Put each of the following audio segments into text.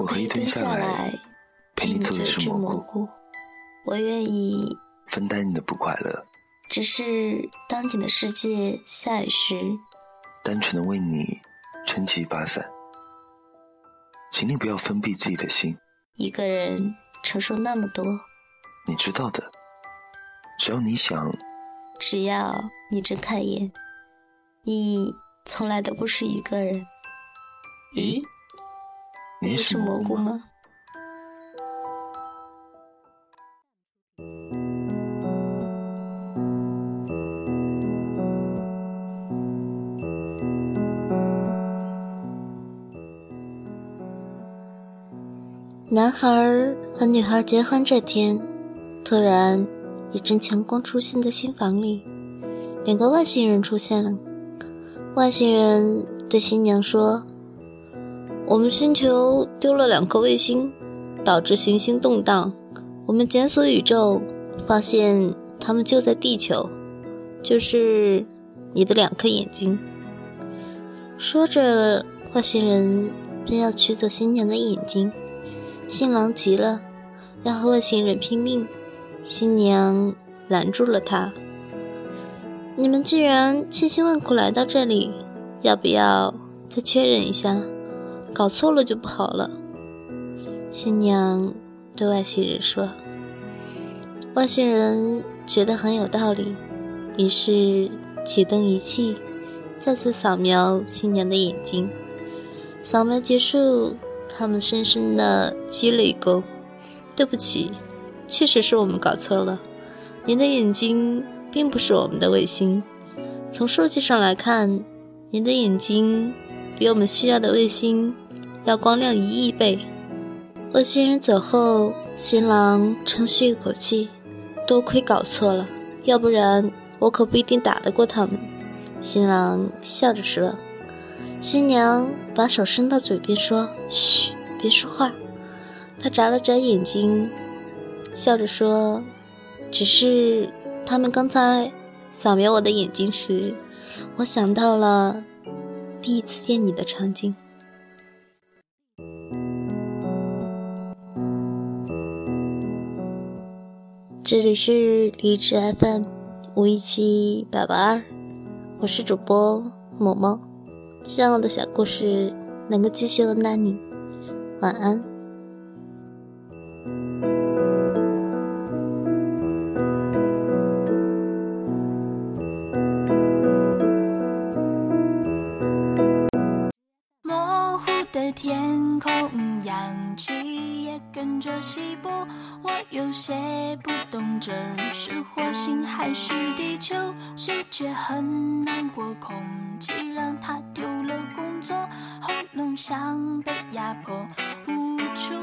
我可以蹲下来陪你做一只蘑菇，我愿意分担你的不快乐。只是当你的世界下雨时，单纯的为你撑起一把伞。请你不要封闭自己的心，一个人承受那么多。你知道的，只要你想，只要你睁开眼，你从来都不是一个人。咦，你是蘑菇吗？男孩和女孩结婚这天，突然，一阵强光出现在新房里，两个外星人出现了。外星人对新娘说：“我们星球丢了两颗卫星，导致行星动荡。我们检索宇宙，发现他们就在地球，就是你的两颗眼睛。”说着，外星人便要取走新娘的眼睛。新郎急了，要和外星人拼命。新娘拦住了他：“你们既然千辛万苦来到这里，要不要再确认一下？搞错了就不好了。”新娘对外星人说。外星人觉得很有道理，于是启动仪器，再次扫描新娘的眼睛。扫描结束。他们深深的鞠了一躬。对不起，确实是我们搞错了。您的眼睛并不是我们的卫星。从数据上来看，您的眼睛比我们需要的卫星要光亮一亿倍。外星人走后，新郎长吁一口气，多亏搞错了，要不然我可不一定打得过他们。新郎笑着说。新娘把手伸到嘴边说：“嘘，别说话。”她眨了眨眼睛，笑着说：“只是他们刚才扫描我的眼睛时，我想到了第一次见你的场景。”这里是荔枝 FM 五一七八八二，我是主播某某。希望我的小故事能够继续温暖你，晚安。的天空，氧气也跟着稀薄，我有些不懂这是火星还是地球，嗅觉很难过，空气让它丢了工作。喉咙像被压迫，无处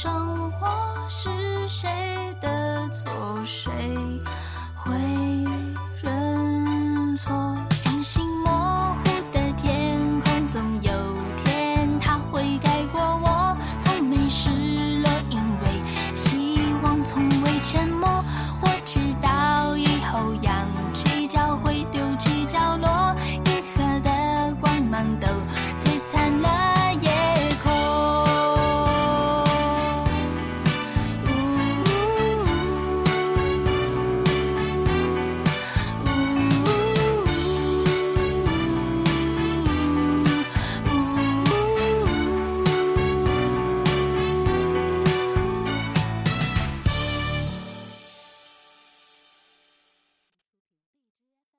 生活是谁的